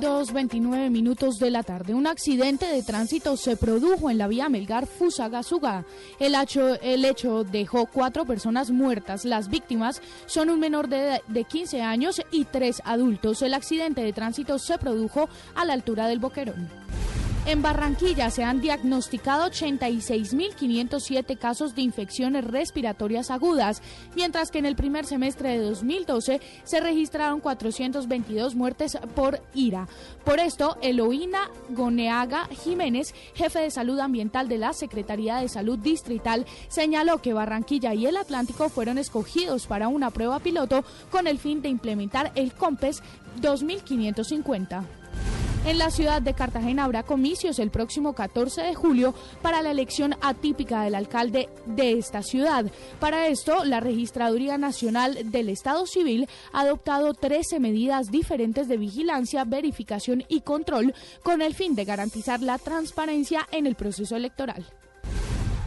2.29 minutos de la tarde. Un accidente de tránsito se produjo en la vía Melgar Fusagasugá. El hecho, dejó cuatro personas muertas. Las víctimas son un menor de, de 15 años y tres adultos. El accidente de tránsito se produjo a la altura del Boquerón. En Barranquilla se han diagnosticado 86.507 casos de infecciones respiratorias agudas, mientras que en el primer semestre de 2012 se registraron 422 muertes por IRA. Por esto, Eloína Goneaga Jiménez, jefe de salud ambiental de la Secretaría de Salud Distrital, señaló que Barranquilla y el Atlántico fueron escogidos para una prueba piloto con el fin de implementar el COMPES 2550. En la ciudad de Cartagena habrá comicios el próximo 14 de julio para la elección atípica del alcalde de esta ciudad. Para esto, la Registraduría Nacional del Estado Civil ha adoptado 13 medidas diferentes de vigilancia, verificación y control con el fin de garantizar la transparencia en el proceso electoral.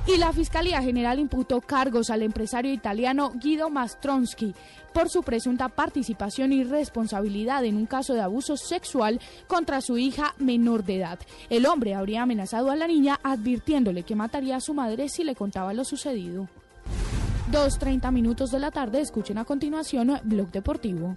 Y la Fiscalía General imputó cargos al empresario italiano Guido Mastronsky por su presunta participación y responsabilidad en un caso de abuso sexual contra su hija menor de edad. El hombre habría amenazado a la niña advirtiéndole que mataría a su madre si le contaba lo sucedido. 2.30 minutos de la tarde, escuchen a continuación Blog Deportivo.